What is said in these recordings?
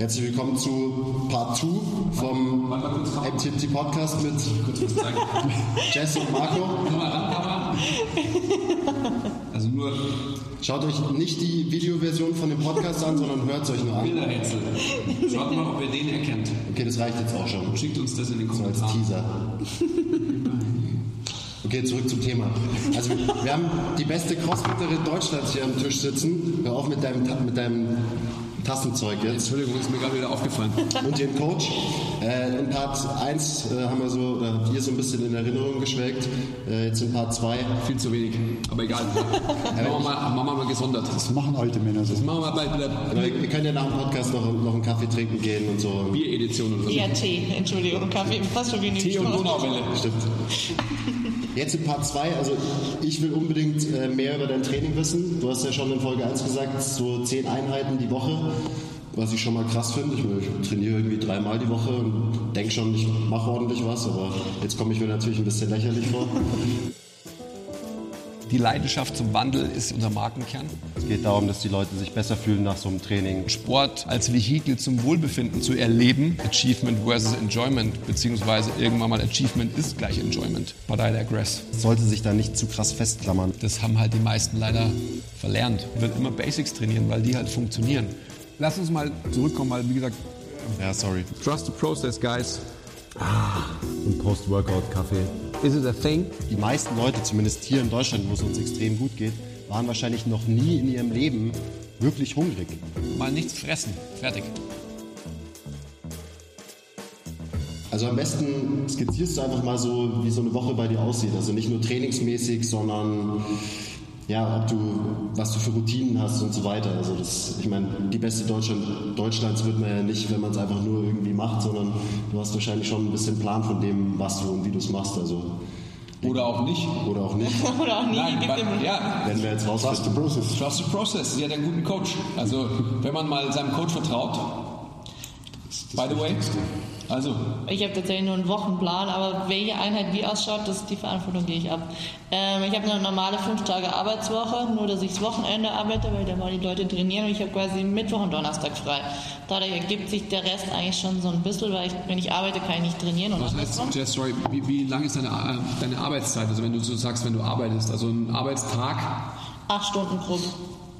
Herzlich willkommen zu Part 2 vom MTMT Podcast mit Jess und Marco. Also nur Schaut euch nicht die Videoversion von dem Podcast an, sondern hört es euch nur an. Bilderrätsel. Schaut mal, ob ihr den erkennt. Okay, das reicht jetzt auch schon. Schickt uns das in den So als Kommentaren. Teaser. Okay, zurück zum Thema. Also wir haben die beste Crossfitterin Deutschlands hier am Tisch sitzen. Hör auf mit deinem, mit deinem Tassenzeug jetzt. Entschuldigung, ist mir gerade wieder aufgefallen. Und den Coach. Äh, in Part 1 äh, haben wir so, oder habt ihr so ein bisschen in Erinnerung geschwelgt. Äh, jetzt in Part 2. Viel zu wenig. Aber egal. machen, wir mal, machen wir mal gesondert. Das machen alte Männer so. Das machen wir bei der Aber wir können ja nach dem Podcast noch, noch einen Kaffee trinken gehen und so. Bier-Edition oder so. Ja, Tee, Entschuldigung, Kaffee, fast schon wie eine Tee und. Donauwelle. Stimmt. Jetzt in Part 2, also ich will unbedingt äh, mehr über dein Training wissen. Du hast ja schon in Folge 1 gesagt, so 10 Einheiten die Woche, was ich schon mal krass finde. Ich, ich trainiere irgendwie dreimal die Woche und denke schon, ich mache ordentlich was, aber jetzt komme ich mir natürlich ein bisschen lächerlich vor. Die Leidenschaft zum Wandel ist unser Markenkern. Es geht darum, dass die Leute sich besser fühlen nach so einem Training. Sport als Vehikel zum Wohlbefinden zu erleben. Achievement versus Enjoyment, beziehungsweise irgendwann mal Achievement ist gleich Enjoyment. But I digress. Es sollte sich da nicht zu krass festklammern. Das haben halt die meisten leider verlernt. Ich will immer Basics trainieren, weil die halt funktionieren. Lass uns mal zurückkommen, weil wie gesagt, Ja, sorry. trust the process, guys. Und Post-Workout-Kaffee. Is it a thing? Die meisten Leute, zumindest hier in Deutschland, wo es uns extrem gut geht, waren wahrscheinlich noch nie in ihrem Leben wirklich hungrig. Mal nichts fressen. Fertig. Also am besten skizzierst du einfach mal so, wie so eine Woche bei dir aussieht. Also nicht nur trainingsmäßig, sondern ja, ob du, was du für Routinen hast und so weiter. Also das, ich meine, die beste Deutschland, Deutschlands wird man ja nicht, wenn man es einfach nur irgendwie macht, sondern du hast wahrscheinlich schon ein bisschen Plan von dem, was du und wie du es machst. Also Oder auch nicht. oder auch nicht, Oder auch nie, Nein, weil, dem ja, wenn wir jetzt Trust the process. Trust the process. Sie hat einen guten Coach. Also, wenn man mal seinem Coach vertraut. By the way. Also, Ich habe tatsächlich nur einen Wochenplan, aber welche Einheit wie ausschaut, das die Verantwortung gehe ich ab. Ähm, ich habe eine normale 5 Tage Arbeitswoche, nur dass ich das Wochenende arbeite, weil da wollen die Leute trainieren und ich habe quasi Mittwoch und Donnerstag frei. Dadurch ergibt sich der Rest eigentlich schon so ein bisschen, weil ich, wenn ich arbeite, kann ich nicht trainieren und was heißt. Jess, sorry, wie, wie lang ist deine, äh, deine Arbeitszeit? Also, wenn du so sagst, wenn du arbeitest, also ein Arbeitstag. Acht Stunden pro.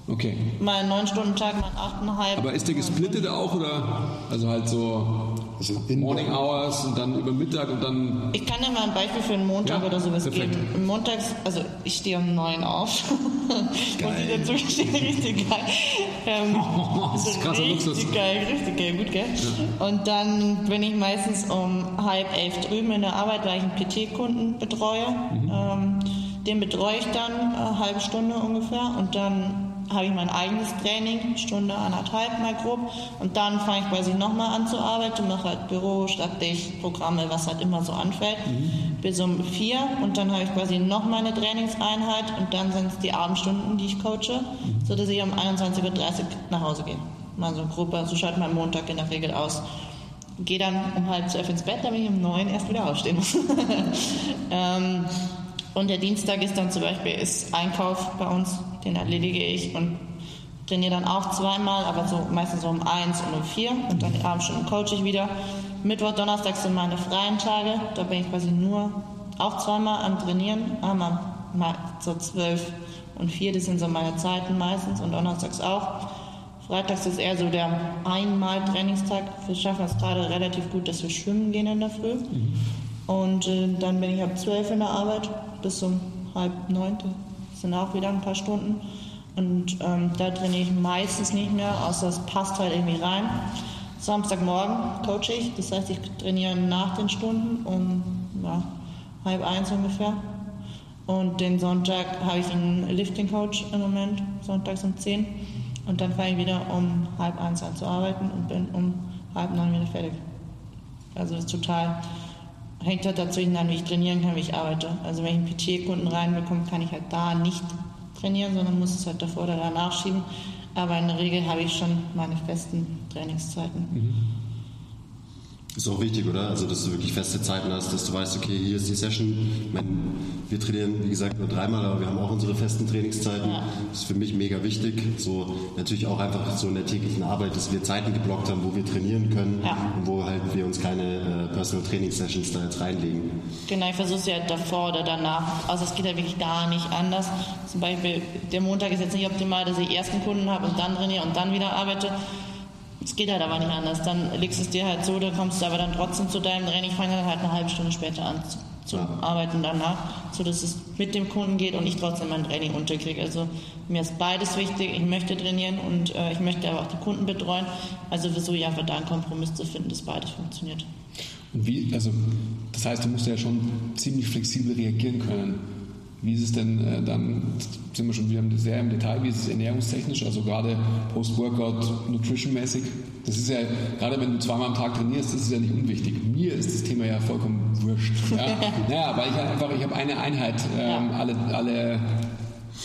Okay. Mein 9-Stunden-Tag, mein 8,5. Aber ist der gesplittet auch oder? Also halt so Also in Morning Hours und dann über Mittag und dann. Ich kann dir mal ein Beispiel für einen Montag Ja, oder sowas perfekt. geben. Montags, also ich stehe um neun auf. Muss ich dazu gestehen, richtig geil. Ähm, Das ist krasser richtig Luxus. geil, richtig geil, gut, gell? Und dann bin ich meistens um halb elf drüben in der Arbeit, weil ich einen PT-Kunden betreue. Mhm. Ähm, den betreue ich dann eine halbe Stunde ungefähr und dann habe ich mein eigenes Training, Stunde, anderthalb mal grob. Und dann fange ich quasi nochmal an zu arbeiten, mache halt Büro, Schreibtisch, Programme, was halt immer so anfällt, bis um vier. Und dann habe ich quasi nochmal eine Trainingseinheit und dann sind es die Abendstunden, die ich coache, sodass ich um 21.30 Uhr nach Hause gehe. Mal so grob, so schaut mein Montag in der Regel aus. Gehe dann um halb zwölf ins Bett, damit ich um neun erst wieder aufstehen muss. ähm, und der Dienstag ist dann zum Beispiel ist Einkauf bei uns, den erledige ich und trainiere dann auch zweimal, aber so meistens so um eins und um vier und dann die Abendstunden coache ich wieder. Mittwoch, Donnerstag sind meine freien Tage, da bin ich quasi nur auch zweimal am Trainieren, einmal mal so zwölf und vier, das sind so meine Zeiten meistens und donnerstags auch. Freitags ist eher so der einmal Trainingstag. Wir schaffen es gerade relativ gut, dass wir schwimmen gehen in der Früh. Und äh, dann bin ich ab zwölf in der Arbeit bis um halb neun. Sind auch wieder ein paar Stunden. Und ähm, da trainiere ich meistens nicht mehr, außer es passt halt irgendwie rein. Samstagmorgen coache ich, das heißt, ich trainiere nach den Stunden um ja, halb eins ungefähr. Und den Sonntag habe ich einen Lifting-Coach im Moment, sonntags um 10. Und dann fange ich wieder um halb eins an zu arbeiten und bin um halb neun wieder fertig. Also ist total, hängt halt dazu an, wie ich trainieren kann, wie ich arbeite. Also wenn ich einen PT-Kunden reinbekomme, kann ich halt da nicht trainieren, sondern muss es halt davor oder danach schieben. Aber in der Regel habe ich schon meine festen Trainingszeiten. Ist auch wichtig, oder? Also, dass du wirklich feste Zeiten hast, dass du weißt, okay, hier ist die Session. Ich meine, wir trainieren, wie gesagt, nur dreimal, aber wir haben auch unsere festen Trainingszeiten. Das ist für mich mega wichtig. So, natürlich auch einfach so in der täglichen Arbeit, dass wir Zeiten geblockt haben, wo wir trainieren können Ja. und wo halt wir uns keine äh, Personal Training Sessions da jetzt reinlegen. Genau, ich versuche es ja davor oder danach. Also es geht ja wirklich gar nicht anders. Zum Beispiel, der Montag ist jetzt nicht optimal, dass ich erst einen Kunden habe und dann trainiere und dann wieder arbeite. Es geht halt aber nicht anders. Dann legst du es dir halt so, dann kommst du aber dann trotzdem zu deinem Training. Ich fange dann halt eine halbe Stunde später an zu, Ja. arbeiten danach, so dass es mit dem Kunden geht und ich trotzdem mein Training unterkriege. Also mir ist beides wichtig. Ich möchte trainieren und äh, ich möchte aber auch die Kunden betreuen. Also versuche ich einfach da einen Kompromiss zu finden, dass beides funktioniert. Und wie, also, das heißt, du musst ja schon ziemlich flexibel reagieren können. Wie ist es denn äh, dann, sind wir schon wieder sehr im Detail, wie ist es ernährungstechnisch, also gerade Post-Workout, Nutrition-mäßig? Das ist ja, gerade wenn du zweimal am Tag trainierst, das ist ja nicht unwichtig. Mir ist das Thema ja vollkommen wurscht. Ja, naja, weil ich halt einfach, ich habe eine Einheit, ähm, alle, alle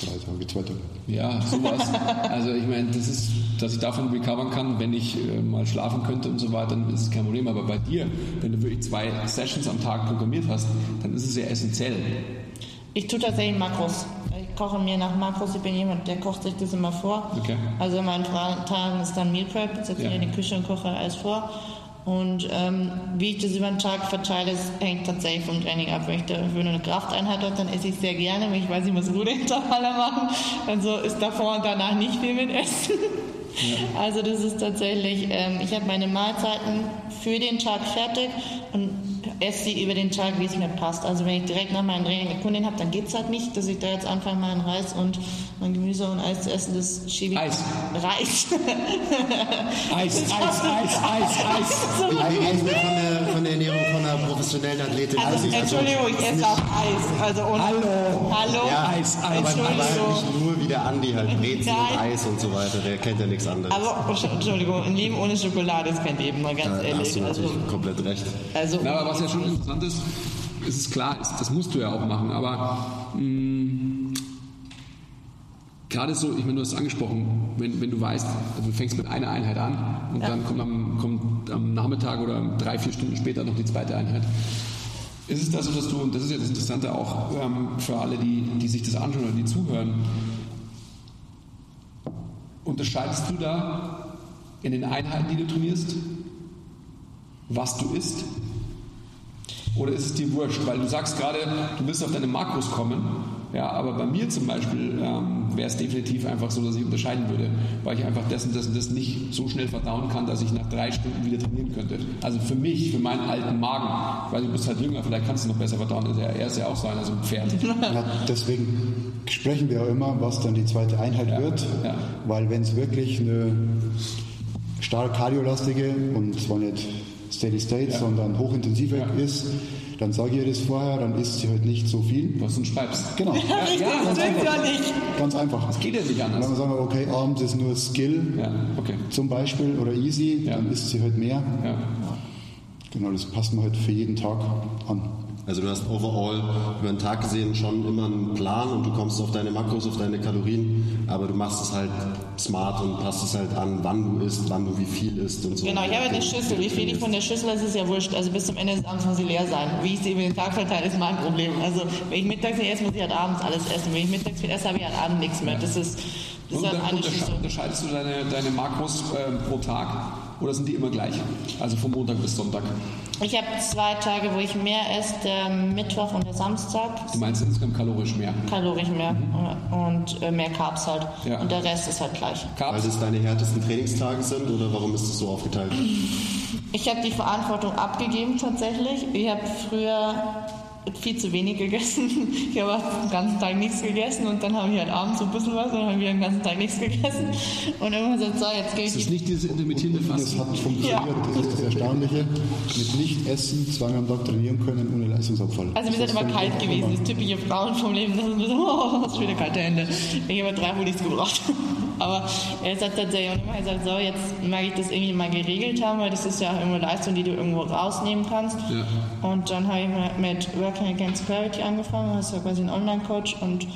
Drei Tage, zwei Tage. ja, sowas. Also ich meine, das ist, dass ich davon recovern kann, wenn ich äh, mal schlafen könnte und so weiter, dann ist es kein Problem. Aber bei dir, wenn du wirklich zwei Sessions am Tag programmiert hast, dann ist es ja essentiell. Ich tue tatsächlich Makros. Ich koche mir nach Makros. Ich bin jemand, der kocht sich das immer vor. Okay. Also in meinen Tagen ist dann Meal Prep. Ich setze Ja. mir in die Küche und koche alles vor. Und ähm, wie ich das über den Tag verteile, das hängt tatsächlich vom Training ab. Wenn ich dafür eine Krafteinheit habe, dann esse ich sehr gerne. Wenn ich weiß, ich muss Ruderintervalle machen, also ist davor und danach nicht viel mit Essen. Also das ist tatsächlich, ähm, ich habe meine Mahlzeiten für den Tag fertig und esse sie über den Tag, wie es mir passt. Also wenn ich direkt nach meinem Training eine Kundin habe, dann geht es halt nicht, dass ich da jetzt anfange, meinen Reis und mein Gemüse und Eis zu essen. Das schiebe ich. Eis. Reis. Eis, Eis, Eis, Eis, Eis. Wie reden wir von der, von der Ernährung von einer professionellen Athletin? Also, Also, Entschuldigung, ich esse auch Eis. Also und Hallo. Hallo. Ja, Eis, Eis, aber, aber nicht nur wie der Andi, halt Brezel und. Eis und so weiter, der kennt ja nichts anderes. Aber Entschuldigung, ein Leben ohne Schokolade ist kein Leben, mal ganz da hast ehrlich. du Also, komplett recht. also Na, aber was ja schon interessant ist, ist es klar, ist, das musst du ja auch machen, aber mh, gerade so, ich meine, du hast es angesprochen, wenn, wenn du weißt, also du fängst mit einer Einheit an und Ja. dann kommt am, kommt am Nachmittag oder drei, vier Stunden später noch die zweite Einheit. Ist es das so, dass du, und das ist ja das Interessante auch ähm, für alle, die, die sich das anschauen oder die zuhören, unterscheidest du da in den Einheiten, die du trainierst, was du isst? Oder ist es dir wurscht? Weil du sagst gerade, du willst auf deine Makros kommen. Ja, aber bei mir zum Beispiel ähm, wäre es definitiv einfach so, dass ich unterscheiden würde, weil ich einfach dessen, dessen, das nicht so schnell verdauen kann, dass ich nach drei Stunden wieder trainieren könnte. Also für mich, für meinen alten Magen, weil du bist halt jünger, vielleicht kannst du noch besser verdauen. Also er ist ja auch so einer, so ein Pferd. Ja, deswegen sprechen wir auch immer, was dann die zweite Einheit wird, ja. weil wenn es wirklich eine stark kardiolastige und zwar nicht Steady State, sondern hochintensive Ja. ist, dann sage ich ihr das vorher, dann isst sie halt nicht so viel. Was du schreibst. Genau, Ja, ja, das stimmt ja nicht. ganz einfach. das geht ja nicht Wenn anders. wir sagen, okay, abends ist nur Skill Ja, okay. zum Beispiel oder Easy, Ja. dann isst sie halt mehr. Ja. Genau, das passt man halt für jeden Tag an. Also du hast overall über den Tag gesehen schon immer einen Plan und du kommst auf deine Makros, auf deine Kalorien, aber du machst es halt smart und passt es halt an, wann du isst, wann du wie viel isst und so. Genau, ich habe eine Schüssel. Wie viel ich von der Schüssel esse, ist ja wurscht. Also bis zum Ende des Abends muss sie leer sein. Wie ich sie über den Tag verteile, ist mein Problem. Also wenn ich mittags nicht esse, muss ich halt abends alles essen. Wenn ich mittags viel esse, habe ich halt abends nichts mehr. Das ist, das Und ist halt dann eine unterscheidest du deine, deine Makros äh, pro Tag oder sind die immer gleich? Also von Montag bis Sonntag. Ich habe zwei Tage, wo ich mehr esse, der Mittwoch und der Samstag. Du meinst insgesamt kalorisch mehr. Kalorien mehr und äh, mehr Carbs halt. Ja. Und der Rest ist halt gleich. Weil Carbs? das deine härtesten Trainingstage sind oder warum ist es so aufgeteilt? Ich habe die Verantwortung abgegeben tatsächlich. Ich habe früher viel zu wenig gegessen. Ich habe den ganzen Tag nichts gegessen und dann habe ich halt abends so ein bisschen was und dann habe ich den ganzen Tag nichts gegessen. Und irgendwann gesagt, so, jetzt gehe ich Das ist nicht dieses intermittierende Und das Fasten. hat funktioniert, das ist das Erstaunliche. Mit nicht essen, zweimal am Tag trainieren können ohne Leistungsabfall. Also wir sind immer ist kalt gewesen, das typische Frauenproblem. Das ist so, oh, was für kalte Hände. Ich habe drei Hoodies gebraucht. Aber er sagt tatsächlich auch immer gesagt, so jetzt mag ich das irgendwie mal geregelt haben, weil das ist ja auch irgendwo Leistung, die du irgendwo rausnehmen kannst. Ja. Und dann habe ich mal mit Working Against Gravity angefangen, das ist ja quasi ein Online-Coach und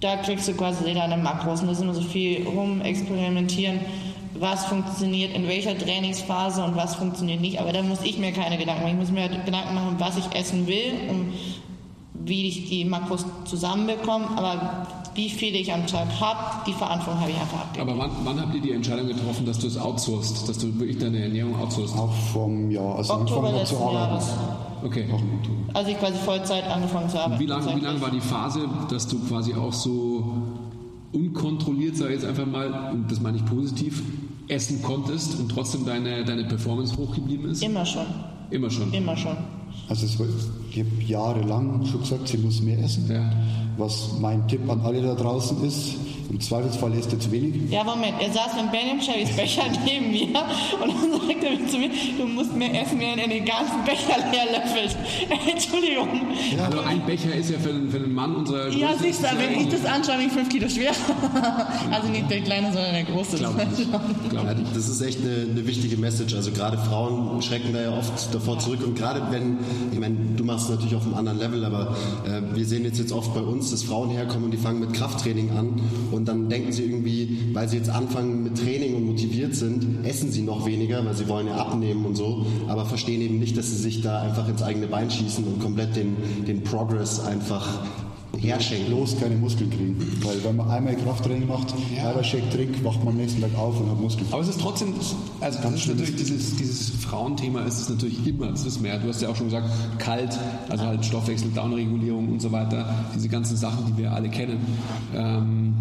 da kriegst du quasi deine Makros und da ist immer so viel rum experimentieren, was funktioniert in welcher Trainingsphase und was funktioniert nicht. Aber da muss ich mir keine Gedanken machen. Ich muss mir halt Gedanken machen, was ich essen will und wie ich die Makros zusammenbekomme. Aber wie viel ich am Tag habe, die Verantwortung habe ich einfach abgegeben. Aber wann, wann habt ihr die Entscheidung getroffen, dass du es outsourcest, dass du wirklich deine Ernährung outsourcest? Auch vom Jahr, also Oktober letzten zu arbeiten. Jahres. Okay. Auch im Oktober. Als ich quasi Vollzeit angefangen zu arbeiten. Wie lange wie lang war die Phase, dass du quasi auch so unkontrolliert, sage ich jetzt einfach mal, und das meine ich positiv, essen konntest und trotzdem deine, deine Performance hochgeblieben ist? Immer schon. Immer schon. Immer schon. Also es war, ich habe jahrelang schon gesagt, sie muss mehr essen. Ja. Was mein Tipp an alle da draußen ist, im Zweifelsfall isst ihr zu wenig. Ja, Moment. Er saß mit Benjamin Chevys Becher neben mir und dann sagte er zu mir, du musst mehr essen, während er den ganzen Becher leer löffelt. Entschuldigung. Also ein Becher ist ja für, den- für einen Mann unserer Ja, Größe- siehst du, wenn ich das anschaue, bin ich fünf Kilo schwer. also nicht der kleine, sondern der große. Glaub nicht. Glaub Ja, ich. das ist echt eine, eine wichtige Message. Also gerade Frauen schrecken da ja oft davor zurück. Und gerade wenn, ich meine, du machst es natürlich auf einem anderen Level, aber äh, wir sehen jetzt, jetzt oft bei uns, dass Frauen herkommen und die fangen mit Krafttraining an und dann denken sie irgendwie, weil sie jetzt anfangen mit Training und motiviert sind, essen sie noch weniger, weil sie wollen ja abnehmen und so, aber verstehen eben nicht, dass sie sich da einfach ins eigene Bein schießen und komplett den, den Progress einfach herschenken. Bloß keine Muskeln kriegen. Weil wenn man einmal Krafttraining macht, Eiweißshake trinkt, wacht man am nächsten Tag auf und hat Muskeln. Aber es ist trotzdem, also das ist natürlich dieses, dieses Frauenthema ist es natürlich immer, wissen wir ja. Du hast ja auch schon gesagt, kalt, also halt Stoffwechsel, Downregulierung und so weiter, diese ganzen Sachen, die wir alle kennen. Ähm,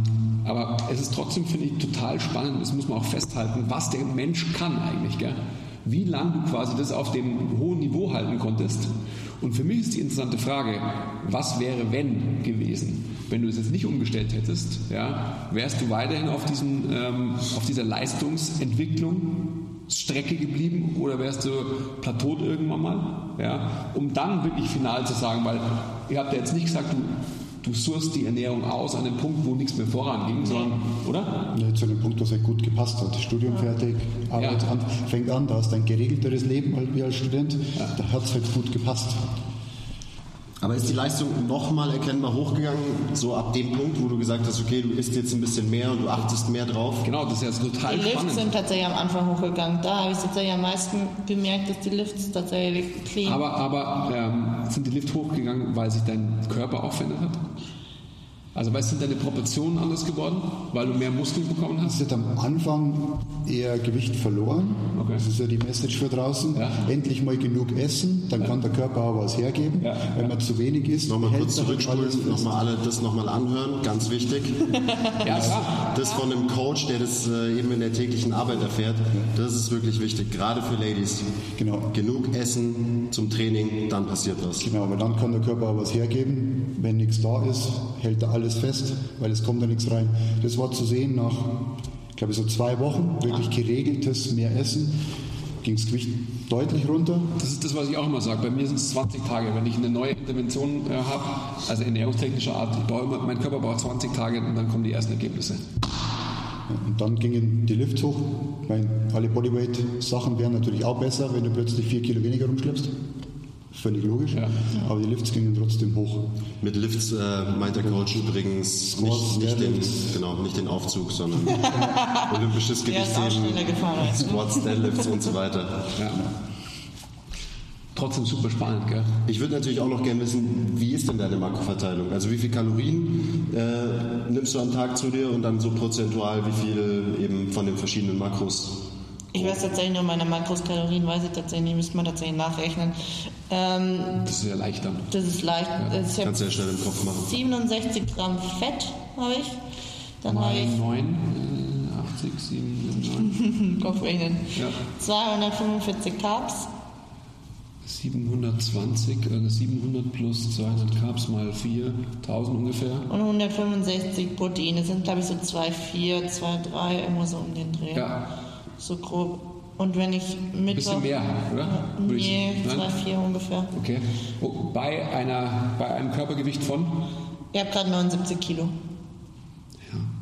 aber es ist trotzdem, finde ich, total spannend, das muss man auch festhalten, was der Mensch kann eigentlich, gell? Wie lange du quasi das auf dem hohen Niveau halten konntest. Und für mich ist die interessante Frage, was wäre wenn gewesen? Wenn du es jetzt nicht umgestellt hättest, ja, wärst du weiterhin auf, diesen, ähm, auf dieser Leistungsentwicklung Strecke geblieben oder wärst du plateaut irgendwann mal? Ja, um dann wirklich final zu sagen, weil ihr habt ja jetzt nicht gesagt, du, du sourst die Ernährung aus an dem Punkt, wo nichts mehr voranging, sondern, oder? Ja, zu dem Punkt, was halt gut gepasst hat. Studium fertig, Arbeit Ja. an, fängt an, da hast du ein geregelteres Leben halt wie als Student. Da hat es halt gut gepasst. Aber ist die Leistung nochmal erkennbar hochgegangen, so ab dem Punkt, wo du gesagt hast, okay, du isst jetzt ein bisschen mehr und du achtest mehr drauf? Genau, das ist ja total Die Lifts spannend. sind tatsächlich am Anfang hochgegangen. Da habe ich tatsächlich am meisten gemerkt, dass die Lifts tatsächlich clean Aber, aber ähm, sind die Lift hochgegangen, weil sich dein Körper auch verändert hat? Also weißt du, sind deine Proportionen anders geworden, weil du mehr Muskeln bekommen hast? Es hat am Anfang eher Gewicht verloren. Okay. Das ist ja die Message für draußen. Ja. Endlich mal genug essen, dann kann der Körper auch was hergeben. Ja. Wenn man zu wenig isst, Nochmal kurz zurückspulen, nochmal alle das nochmal anhören, ganz wichtig. Ja, klar. Das von einem Coach, der das äh, eben in der täglichen Arbeit erfährt, das ist wirklich wichtig, gerade für Ladies. Genau. Genug Essen zum Training, dann passiert was. Genau, aber dann kann der Körper auch was hergeben. Wenn nichts da ist, hält er alles fest, weil es kommt da nichts rein. Das war zu sehen nach, ich glaube, so zwei Wochen, wirklich geregeltes mehr Essen, ging das Gewicht deutlich runter. Das ist das, was ich auch immer sage. Bei mir sind es 20 Tage. Wenn ich eine neue Intervention äh, habe, also ernährungstechnischer Art, ich brauche immer, mein Körper braucht 20 Tage und dann kommen die ersten Ergebnisse. Und dann gingen die Lifts hoch. Ich meine, alle Bodyweight-Sachen wären natürlich auch besser, wenn du plötzlich vier Kilo weniger rumschleppst. Völlig logisch. Ja. Aber die Lifts gingen trotzdem hoch. Mit Lifts äh, meint der Coach übrigens Squats, nicht, nicht, den, genau, nicht den Aufzug, sondern olympisches du. Squats, Deadlifts und so weiter. Ja. Trotzdem super spannend, gell? Ich würde natürlich auch noch gerne wissen, wie ist denn deine Makroverteilung? Also wie viel Kalorien äh, nimmst du am Tag zu dir und dann so prozentual, wie viel eben von den verschiedenen Makros? Ich weiß tatsächlich nur meine Makroskalorien, weiß ich tatsächlich nicht, müsste man tatsächlich nachrechnen. Ähm, Das ist ja leicht dann. das ist leicht. Also ich Kannst du ja schnell im Kopf machen. 67 Gramm Fett habe ich. Dann habe ich 9, äh, 80, 7, 9, Kopfrechnen. ja. 245 Carbs. 720, äh, 700 plus 200 Carbs mal 4, 1000 ungefähr. Und 165 Proteine sind, glaube ich, so 2,4, 2,3, irgendwo so um den Dreh. Ja, So grob. Und wenn ich ein Mittwoch. bisschen mehr, oder? Würde ich- Nee, Nein? 2,4 ungefähr. Okay. Oh, bei, einer, bei einem Körpergewicht von? Ich habe gerade 79 Kilo.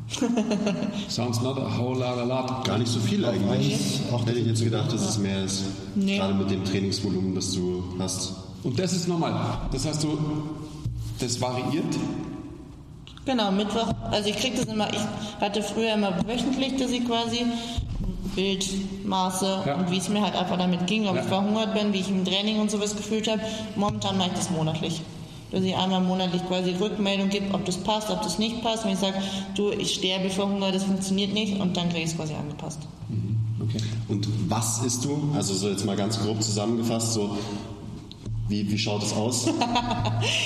Sounds not a whole lot a lot. Gar nicht so viel eigentlich. Ach, Hätte ich jetzt gedacht, dass es mehr ist. Nee. Gerade mit dem Trainingsvolumen, das du hast. Und das ist normal. Das heißt, du, das variiert. Genau, Mittwoch. Also ich krieg das immer, ich hatte früher immer wöchentlich, dass ich quasi Bildmaße Ja. und wie es mir halt einfach damit ging, ob Ja. ich verhungert bin, wie ich im Training und sowas gefühlt habe. Momentan mache ich das monatlich. Dass ich einmal monatlich quasi Rückmeldung gebe, ob das passt, ob das nicht passt. Wenn ich sage, du, ich sterbe vor Hunger, das funktioniert nicht und dann kriege ich es quasi angepasst. Okay. Und was isst du? Also so jetzt mal ganz grob zusammengefasst, so wie, wie schaut es aus?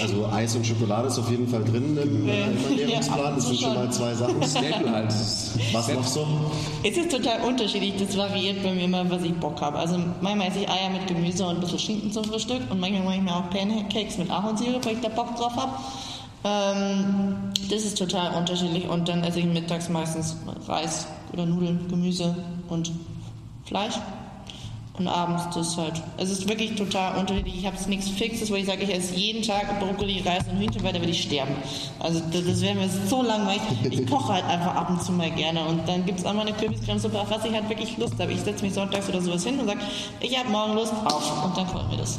Also Eis und Schokolade ist auf jeden Fall drin im, äh, im Ernährungsplan. Das sind schon mal zwei Sachen. Staple halt. Das ist Was noch so? Es ist total unterschiedlich, das variiert bei mir immer, was ich Bock habe. Also manchmal esse ich Eier mit Gemüse und ein bisschen Schinken zum Frühstück und manchmal mache ich mir auch Pancakes mit Ahornsirup, weil ich da Bock drauf habe. Ähm, das ist total unterschiedlich und dann esse ich mittags meistens Reis oder Nudeln, Gemüse und Fleisch. Und abends das halt. Es ist wirklich total unterschiedlich. Ich habe es nichts Fixes, wo ich sage, ich esse jeden Tag Brokkoli, Reis und Hühnchen, weil da will ich sterben. Also das, das wäre mir so langweilig. Ich koche halt einfach ab und zu mal gerne. Und dann gibt es auch mal eine Kürbiscremesuppe, auf was ich halt wirklich Lust habe. Ich setze mich sonntags oder sowas hin und sage, ich habe morgen Lust auf. Und dann kochen wir das.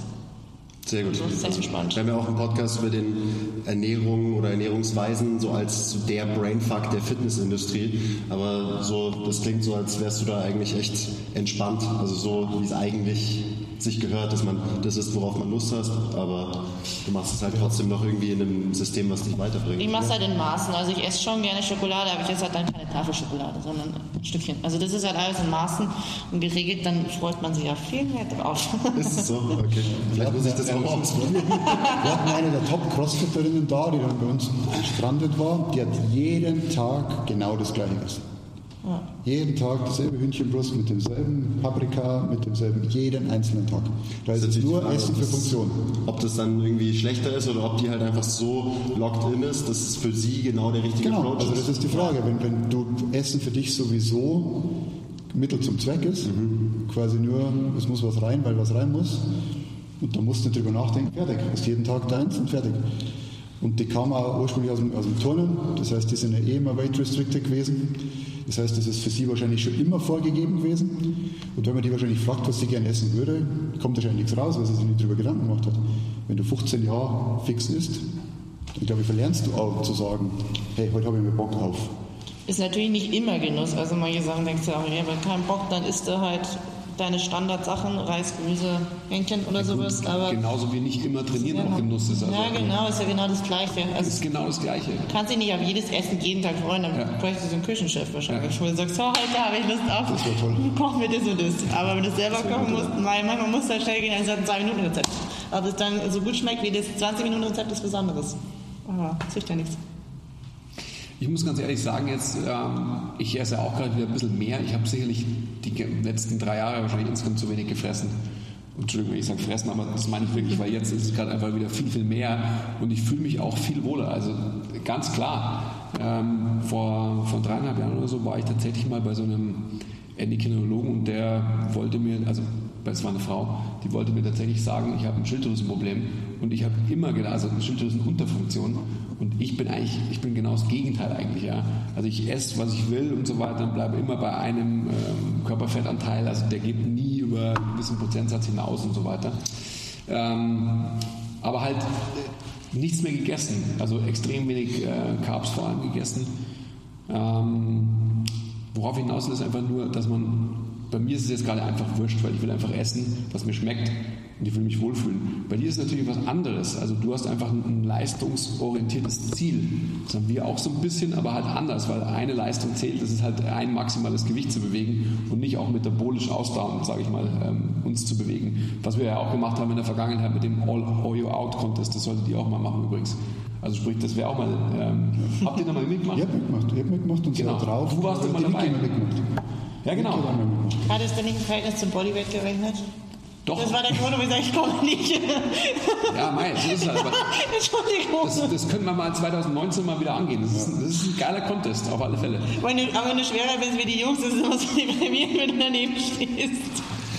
Sehr gut. Das ist echt entspannt. Wir haben ja auch einen Podcast über den Ernährung oder Ernährungsweisen, so als der Brainfuck der Fitnessindustrie. Aber so, das klingt so, als wärst du da eigentlich echt entspannt. Also so, wie es eigentlich sich gehört, dass man das ist, worauf man Lust hat. Aber du machst es halt trotzdem noch irgendwie in einem System, was dich weiterbringt. Ich mache es halt in Maßen. Also ich esse schon gerne Schokolade, aber ich esse halt dann keine Tafelschokolade, sondern ein Stückchen. Also das ist halt alles in Maßen und geregelt, dann freut man sich ja viel mehr drauf. Ist es so? Okay. Vielleicht muss ich das auch ausprobieren. Wir hatten eine der Top-Crossfitterinnen da, die dann bei uns gestrandet war. Die hat jeden Tag genau das Gleiche gegessen. Jeden Tag dasselbe Hühnchenbrust mit demselben Paprika, mit demselben, jeden einzelnen Tag. Da ist es natürlich die nur Frage, Essen für Funktion. Ob das dann irgendwie schlechter ist oder ob die halt einfach so locked in ist, dass es für sie genau der richtige Genau, Approach also das ist die Frage. Wenn, wenn du Essen für dich sowieso Mittel zum Zweck ist, quasi nur, es muss was rein, weil was rein muss, und da musst du nicht drüber nachdenken, fertig. Ist jeden Tag deins und fertig. Und die kam auch ursprünglich aus dem, aus dem Turnen, das heißt, die sind ja eh immer weight restricted gewesen. Das heißt, das ist für sie wahrscheinlich schon immer vorgegeben gewesen. Und wenn man die wahrscheinlich fragt, was sie gerne essen würde, kommt wahrscheinlich nichts raus, weil sie sich nicht drüber Gedanken gemacht hat. Wenn du 15 Jahre fix isst, dann glaube ich, verlernst du auch zu sagen, hey, heute habe ich mir Bock auf. Ist natürlich nicht immer Genuss. Also manche Sachen denkst du auch, ja, aber keinen Bock, dann isst du halt deine Standardsachen, Reis, Gemüse, Hähnchen oder sowas. Aber Genauso wie nicht immer trainieren auch Genuss ist. Also ja, genau, ist ja genau das Gleiche. Also Ist genau das Gleiche. du kannst dich nicht auf jedes Essen jeden Tag freuen, dann Ja. bräuchtest du einen Küchenchef wahrscheinlich. Ja. Wo du sagst, so, heute habe ich Lust auf, Das toll. koch mir das und das. Aber wenn du selber kochen musst, manchmal musst du halt schnell gehen, dann ist halt ein 2-Minuten-Rezept. Ob es dann so gut schmeckt wie das 20-Minuten-Rezept, ist was anderes. Aber das hilft ja nichts. Ich muss ganz ehrlich sagen, jetzt, ähm, ich esse auch gerade wieder ein bisschen mehr. Ich habe sicherlich die letzten drei Jahre wahrscheinlich insgesamt zu wenig gefressen. Entschuldigung, wenn ich sage fressen, aber das meine ich wirklich, weil jetzt ist es gerade einfach wieder viel, viel mehr und ich fühle mich auch viel wohler. Also ganz klar, ähm, vor, vor dreieinhalb Jahren oder so war ich tatsächlich mal bei so einem Endokrinologen und der wollte mir, also es war eine Frau, die wollte mir tatsächlich sagen, ich habe ein Schilddrüsenproblem und ich habe immer gedacht, also eine Schilddrüsenunterfunktion und ich bin eigentlich, ich bin genau das Gegenteil eigentlich, ja. Also ich esse, was ich will und so weiter und bleibe immer bei einem ähm, Körperfettanteil, also der geht nie über einen gewissen Prozentsatz hinaus und so weiter. Ähm, aber halt äh, nichts mehr gegessen, also extrem wenig äh, Carbs vor allem gegessen. Ähm, worauf ich hinaus will, ist einfach nur, dass man, bei mir ist es jetzt gerade einfach wurscht, weil ich will einfach essen, was mir schmeckt und ich will mich wohlfühlen. Bei dir ist es natürlich was anderes. Also du hast einfach ein, leistungsorientiertes Ziel. Das haben wir auch so ein bisschen, aber halt anders, weil eine Leistung zählt, das ist halt ein maximales Gewicht zu bewegen und nicht auch metabolisch ausdauernd, sage ich mal, ähm, uns zu bewegen. Was wir ja auch gemacht haben in der Vergangenheit mit dem All All You Out Contest, das solltet ihr auch mal machen übrigens. Also sprich, das wäre auch mal. Ähm, habt ihr da mal mitgemacht? Ich habe mitgemacht, ich habe mitgemacht und Genau. drauf. Du warst immer dabei. mitgemacht. Ja, genau. Hat es denn nicht im Verhältnis zum Bodyweight gerechnet? Doch. Das war der Grund, warum ich sage, ich komme nicht. Ja, mei, so ist es halt. Aber das, das können wir mal 2019 mal wieder angehen. Das ist, ein- das ist ein geiler Contest, auf alle Fälle. Aber wenn du schwerer bist wie die Jungs, ist immer so deprimiert, wenn du daneben stehst.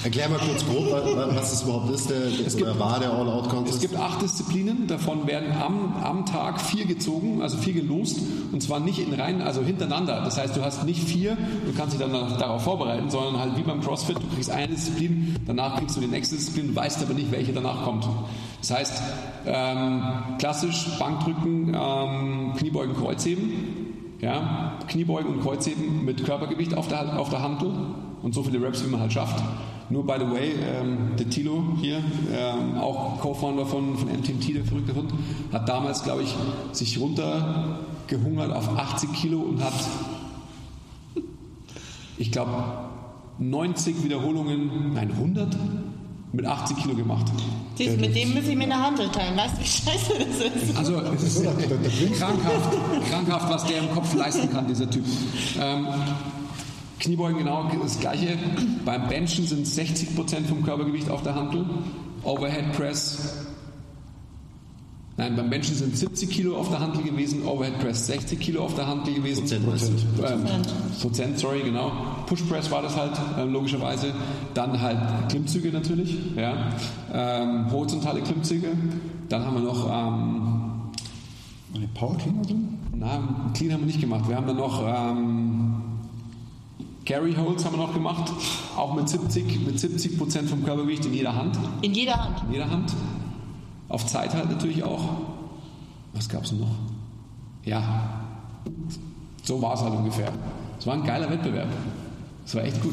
Erklär mal kurz grob, wa- wa- was das überhaupt ist, der, der, oder war der All-Out-Contest. Es gibt acht Disziplinen, davon werden am, am Tag vier gezogen, also vier gelost, und zwar nicht in Reihen, also hintereinander. Das heißt, du hast nicht vier, du kannst dich dann darauf vorbereiten, sondern halt wie beim CrossFit, du kriegst eine Disziplin, danach kriegst du die nächste Disziplin, du weißt aber nicht, welche danach kommt. Das heißt, ähm, klassisch Bankdrücken, ähm, Kniebeugen, Kreuzheben, ja, Kniebeugen und Kreuzheben mit Körpergewicht auf der, auf der Hantel. Und so viele Raps, wie man halt schafft. Nur by the way, ähm, der Tilo hier, ähm, auch Co-Founder von, von MTMT, der verrückte Hund, hat damals, glaube ich, sich runtergehungert auf 80 Kilo und hat, ich glaube, 90 Wiederholungen, nein, 100 mit 80 Kilo gemacht. Siehst, mit dem muss ich mir eine Handel teilen. Weißt du, wie scheiße das ist? Also es ist krankhaft, krankhaft, was der im Kopf leisten kann, dieser Typ. Ähm, Kniebeugen genau das gleiche. Beim Benchen sind 60% vom Körpergewicht auf der Handel. Overhead Press. Nein, beim Benchen sind 70 Kilo auf der Handel gewesen, Overhead Press 60 Kilo auf der Handel gewesen. Prozent, meinst du? Ähm, Prozent, sorry, genau. Push Press war das halt, ähm, logischerweise. Dann halt Klimmzüge natürlich, ja. Ähm, horizontale Klimmzüge. Dann haben wir noch, ähm, Eine Power Cleaner drin? na, Clean haben wir nicht gemacht. Wir haben dann noch ähm, Carry Holds haben wir noch gemacht, auch mit 70, mit 70 Prozent vom Körpergewicht in jeder Hand. In jeder Hand. In jeder Hand. Auf Zeit halt natürlich auch. Was gab es noch? Ja, so war es halt ungefähr. Es war ein geiler Wettbewerb. Es war echt gut.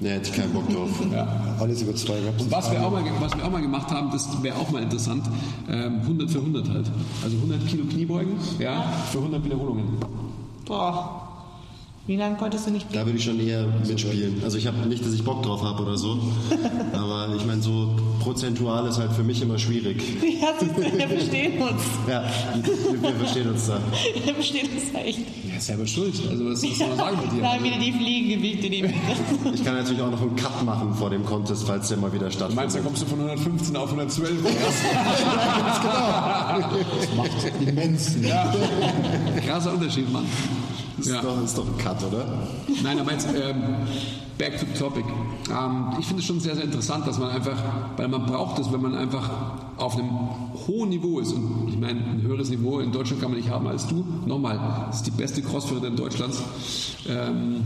Nee, hätte ich keinen Bock drauf. Ja. Alles über zwei Raps. Und was wir, auch mal, was wir auch mal gemacht haben, das wäre auch mal interessant, ähm, 100 für 100 halt. Also 100 Kilo Kniebeugen, ja, für 100 Wiederholungen. Boah. Wie lange konntest du nicht Da würde ich schon eher mitspielen. Also ich habe nicht, dass ich Bock drauf habe oder so. Aber ich meine, so prozentual ist halt für mich immer schwierig. Ja, wir verstehen uns. Ja, wir, wir verstehen uns da. Wir verstehen uns echt. Ja, selber schuld. Also was, was soll man sagen mit dir? Da haben wieder die Fliegengewichte, die Ich kann natürlich auch noch einen Cut machen vor dem Contest, falls der mal wieder Du meinst, da stattfindet. kommst du von 115 auf 112 erst. Das macht immensen. Krasser Unterschied, Mann. Das ist, Ja. doch, ist doch ein Cut, oder? Nein, aber jetzt ähm, back to the topic. Ähm, ich finde es schon sehr, sehr interessant, dass man einfach, weil man braucht es, wenn man einfach auf einem hohen Niveau ist. Und ich meine, ein höheres Niveau in Deutschland kann man nicht haben als du. Nochmal, das ist die beste Crossfitterin Deutschlands. Ähm,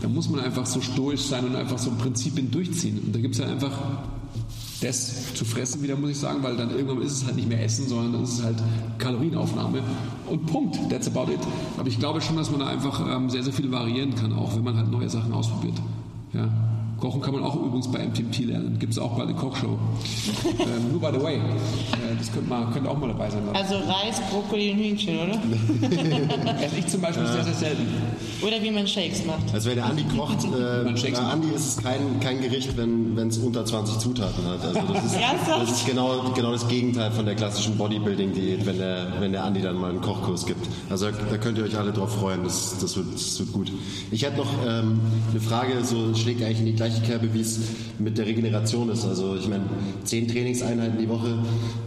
da muss man einfach so stoisch sein und einfach so Prinzipien durchziehen. Und da gibt es ja einfach das zu fressen wieder, muss ich sagen, weil dann irgendwann ist es halt nicht mehr Essen, sondern dann ist es halt Kalorienaufnahme und Punkt, that's about it. Aber ich glaube schon, dass man da einfach ähm, sehr, sehr viel variieren kann, auch wenn man halt neue Sachen ausprobiert. Ja. Kochen kann man auch übrigens bei MTMT lernen. Gibt es auch bei der Kochshow. ähm, nur by the way, äh, das könnte, mal, könnte auch mal dabei sein. Also Reis, Brokkoli und Hühnchen, oder? Esse ich zum Beispiel sehr, sehr selten. Oder wie man Shakes macht. Also wenn der Andi kocht, äh, bei Andi ist es kein, kein Gericht, wenn es unter 20 Zutaten hat. Also das ist, Ernsthaft? das ist genau, genau das Gegenteil von der klassischen Bodybuilding-Diät, wenn der, wenn der Andi dann mal einen Kochkurs gibt. Also da könnt ihr euch alle drauf freuen, das, das, wird, das wird gut. Ich hätte noch ähm, eine Frage, so schlägt eigentlich in die gleiche Kerbe, wie es mit der Regeneration ist. Also ich meine, zehn Trainingseinheiten die Woche.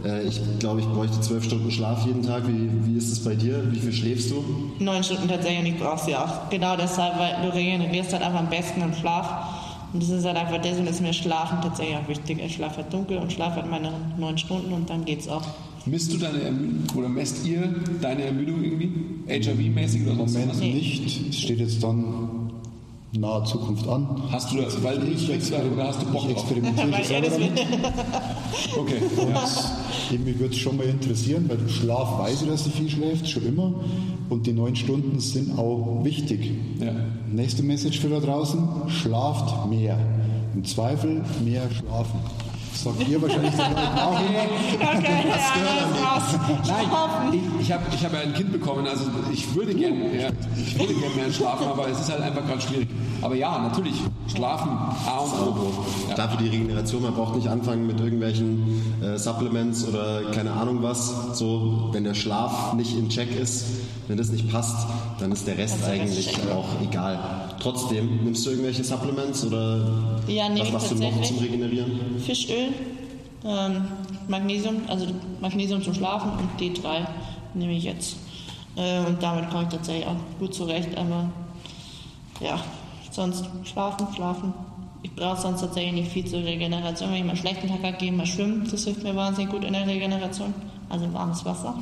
Äh, ich glaube, ich bräuchte zwölf Stunden Schlaf jeden Tag. Wie, wie ist es bei dir? Wie viel schläfst du? Neun Stunden tatsächlich und ich brauche sie auch. Genau deshalb, weil du regenerierst halt einfach am besten im Schlaf. Und das ist halt einfach deswegen ist mir Schlafen tatsächlich auch wichtig. Ich schlafe halt dunkel und schlafe halt meine neun Stunden und dann geht's auch. Misst du deine Ermüdung oder messt ihr deine Ermüdung irgendwie? HIV-mäßig oder sonst Moment was? nicht. Es steht jetzt dann nahe Zukunft an. Hast du das, weil du nicht willst oder hast du Bock Ich experimentiere er selber damit. Okay. Ja. Mich würde es schon mal interessieren, weil Schlaf weiß ich, dass du viel schläft, schon immer. Und die neun Stunden sind auch wichtig. Ja. Nächste Message für da draußen: Schlaft mehr. Im Zweifel mehr schlafen. Sagt ihr wahrscheinlich Leuten auch immer. Okay, ja, raus. Nein, ich, ich habe ich hab ja ein Kind bekommen, also ich würde gerne ja, ich würde gern mehr schlafen, aber es ist halt einfach gerade schwierig. Aber ja, natürlich, schlafen, A und O. Ja. Dafür die Regeneration, man braucht nicht anfangen mit irgendwelchen äh, Supplements oder keine Ahnung was. So, wenn der Schlaf nicht in Check ist, wenn das nicht passt, dann ist der Rest Also eigentlich auch egal. Trotzdem, nimmst du irgendwelche Supplements oder Ja, nehme was machst du noch zum Regenerieren? Fischöl, ähm, Magnesium, also Magnesium zum Schlafen und D3 nehme ich jetzt. Äh, und damit komme ich tatsächlich auch gut zurecht, aber ja, sonst schlafen, schlafen. Ich brauche sonst tatsächlich nicht viel zur Regeneration. Wenn ich mal einen schlechten Tag habe, gehe mal schwimmen. Das hilft mir wahnsinnig gut in der Regeneration. Also warmes Wasser.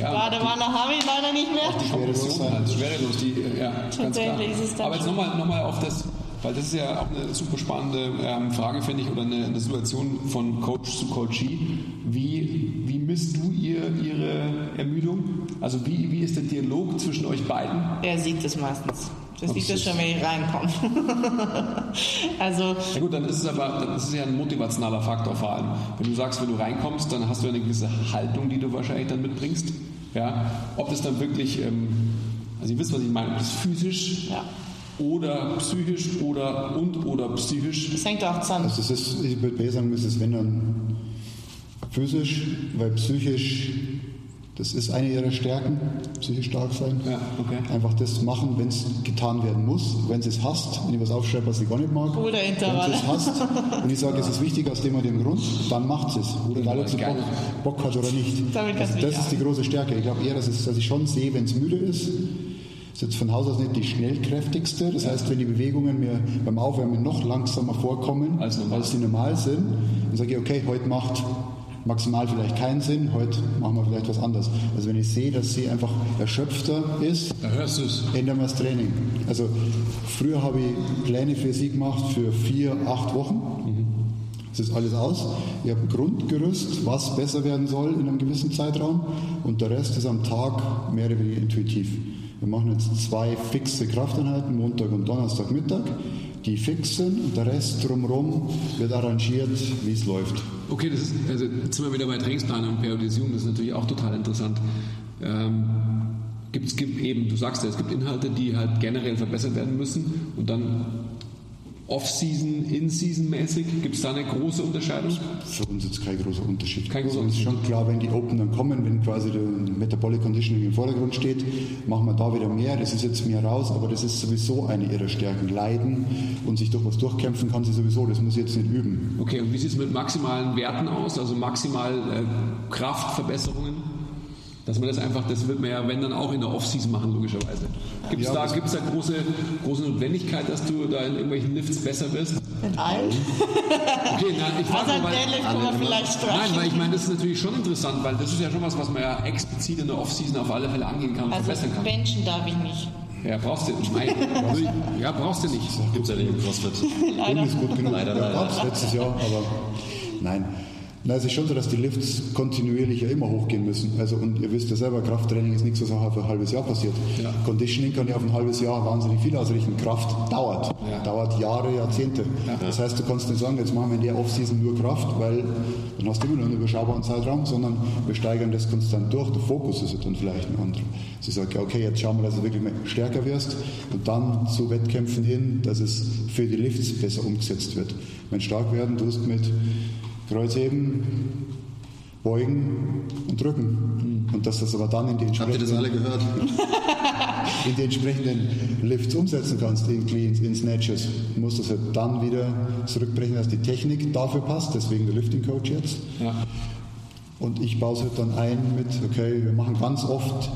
Ja, Badewanne habe ich leider nicht mehr. die halt, schwerelos, die, ja, ganz klar. Tatsächlich ist es dann Aber jetzt nochmal noch mal auf das, Weil das ist ja auch eine super spannende ähm, Frage, finde ich, oder eine, eine, Situation von Coach zu Coachee. Wie, wie misst du ihr, ihre Ermüdung? Also wie, wie ist der Dialog zwischen euch beiden? Er sieht es meistens. Das sieht das schon, wenn ich reinkomme. also. Ja gut, dann ist es aber, dann ist es ja ein motivationaler Faktor vor allem. Wenn du sagst, wenn du reinkommst, dann hast du eine gewisse Haltung, die du wahrscheinlich dann mitbringst. Ja, ob das dann wirklich, ähm, also ihr wisst, was ich meine, ob das physisch ja oder psychisch oder und oder psychisch. Das hängt auch zusammen. Also es ist, ich würde besser sagen, es ist wenn dann physisch, weil psychisch, das ist eine ihrer Stärken, psychisch stark sein. Ja, okay. Einfach das machen, wenn es getan werden muss. Wenn sie es hasst, wenn ich was aufschreibe, was sie gar nicht mag. Oder Intervalle. Wenn sie es hasst und ich sage, es ist wichtig aus dem und dem Grund, dann macht sie es. Egal, ob sie Bock, Bock, hat oder nicht. Also das ist die große Stärke. Ich glaube eher, dass, es, dass ich schon sehe, wenn es müde ist, ist jetzt von Haus aus nicht die schnellkräftigste. Das heißt, wenn die Bewegungen mir beim Aufwärmen noch langsamer vorkommen, als, als die normal sind, dann sage ich, okay, heute macht maximal vielleicht keinen Sinn, heute machen wir vielleicht was anderes. Also wenn ich sehe, dass sie einfach erschöpfter ist, da hörst du es. ändern wir das Training. Also früher habe ich Pläne für sie gemacht für vier, acht Wochen. Mhm. Das ist alles aus. Ich habe ein Grundgerüst, was besser werden soll in einem gewissen Zeitraum und der Rest ist am Tag mehr oder weniger intuitiv. Wir machen jetzt zwei fixe Krafteinheiten, Montag und Donnerstag Mittag. Die fixen und der Rest drumherum wird arrangiert, wie es läuft. Okay, das ist, also jetzt sind wir wieder bei Trainingsplan und Periodisierung, das ist natürlich auch total interessant. Ähm, es gibt eben, du sagst ja, es gibt Inhalte, die halt generell verbessert werden müssen und dann Off-Season, In-Season-mäßig? Gibt es da eine große Unterscheidung? Für uns ist kein großer Unterschied. Kein großer Unterschied. Es ist schon klar, wenn die Open dann kommen, wenn quasi der Metabolic Conditioning im Vordergrund steht, machen wir da wieder mehr. Das ist jetzt mehr raus, aber das ist sowieso eine ihrer Stärken. Leiden und sich durch was durchkämpfen kann sie sowieso. Das muss sie jetzt nicht üben. Okay, und wie sieht es mit maximalen Werten aus? Also maximal äh, Kraftverbesserungen? Dass man das einfach, das wird man ja, wenn dann auch in der Offseason machen, logischerweise. Gibt es ja, da, gibt's da große, große Notwendigkeit, dass du da in irgendwelchen Lifts besser wirst? In allen? Okay, nein, ich frage also mal, man vielleicht. Nein, weil ich meine, das ist natürlich schon interessant, weil das ist ja schon was, was man ja explizit in der Offseason auf alle Fälle angehen kann und also verbessern kann. Benchen darf ich nicht. Ja, brauchst du nicht. Nein, ja, brauchst du nicht. Gibt es ja nicht im CrossFit. Leider. Ist gut genug. Leider, leider. Ja, letztes Jahr, aber nein. Na, es ist schon so, dass die Lifts kontinuierlich ja immer hochgehen müssen. Also, und ihr wisst ja selber, Krafttraining ist nichts, was auf ein halbes Jahr passiert. Ja. Conditioning kann ja auf ein halbes Jahr wahnsinnig viel ausrichten. Kraft dauert. Ja. Dauert Jahre, Jahrzehnte. Ja. Das heißt, du kannst nicht sagen, jetzt machen wir in der Offseason nur Kraft, weil dann hast du immer nur einen überschaubaren Zeitraum, sondern wir steigern das konstant durch. Der Fokus ist dann vielleicht ein anderer. Sie sagt, okay, jetzt schauen wir, dass du wirklich stärker wirst und dann zu Wettkämpfen hin, dass es für die Lifts besser umgesetzt wird. Wenn stark werden tust mit Kreuzheben, Beugen und Drücken. Und dass das aber dann in die entsprechenden, Habt ihr das alle gehört? in die entsprechenden Lifts umsetzen kannst, in Cleans, in Snatches, Du musst das halt dann wieder zurückbrechen, dass die Technik dafür passt, deswegen der Lifting Coach jetzt. Ja. Und ich baue es halt dann ein mit, okay, wir machen ganz oft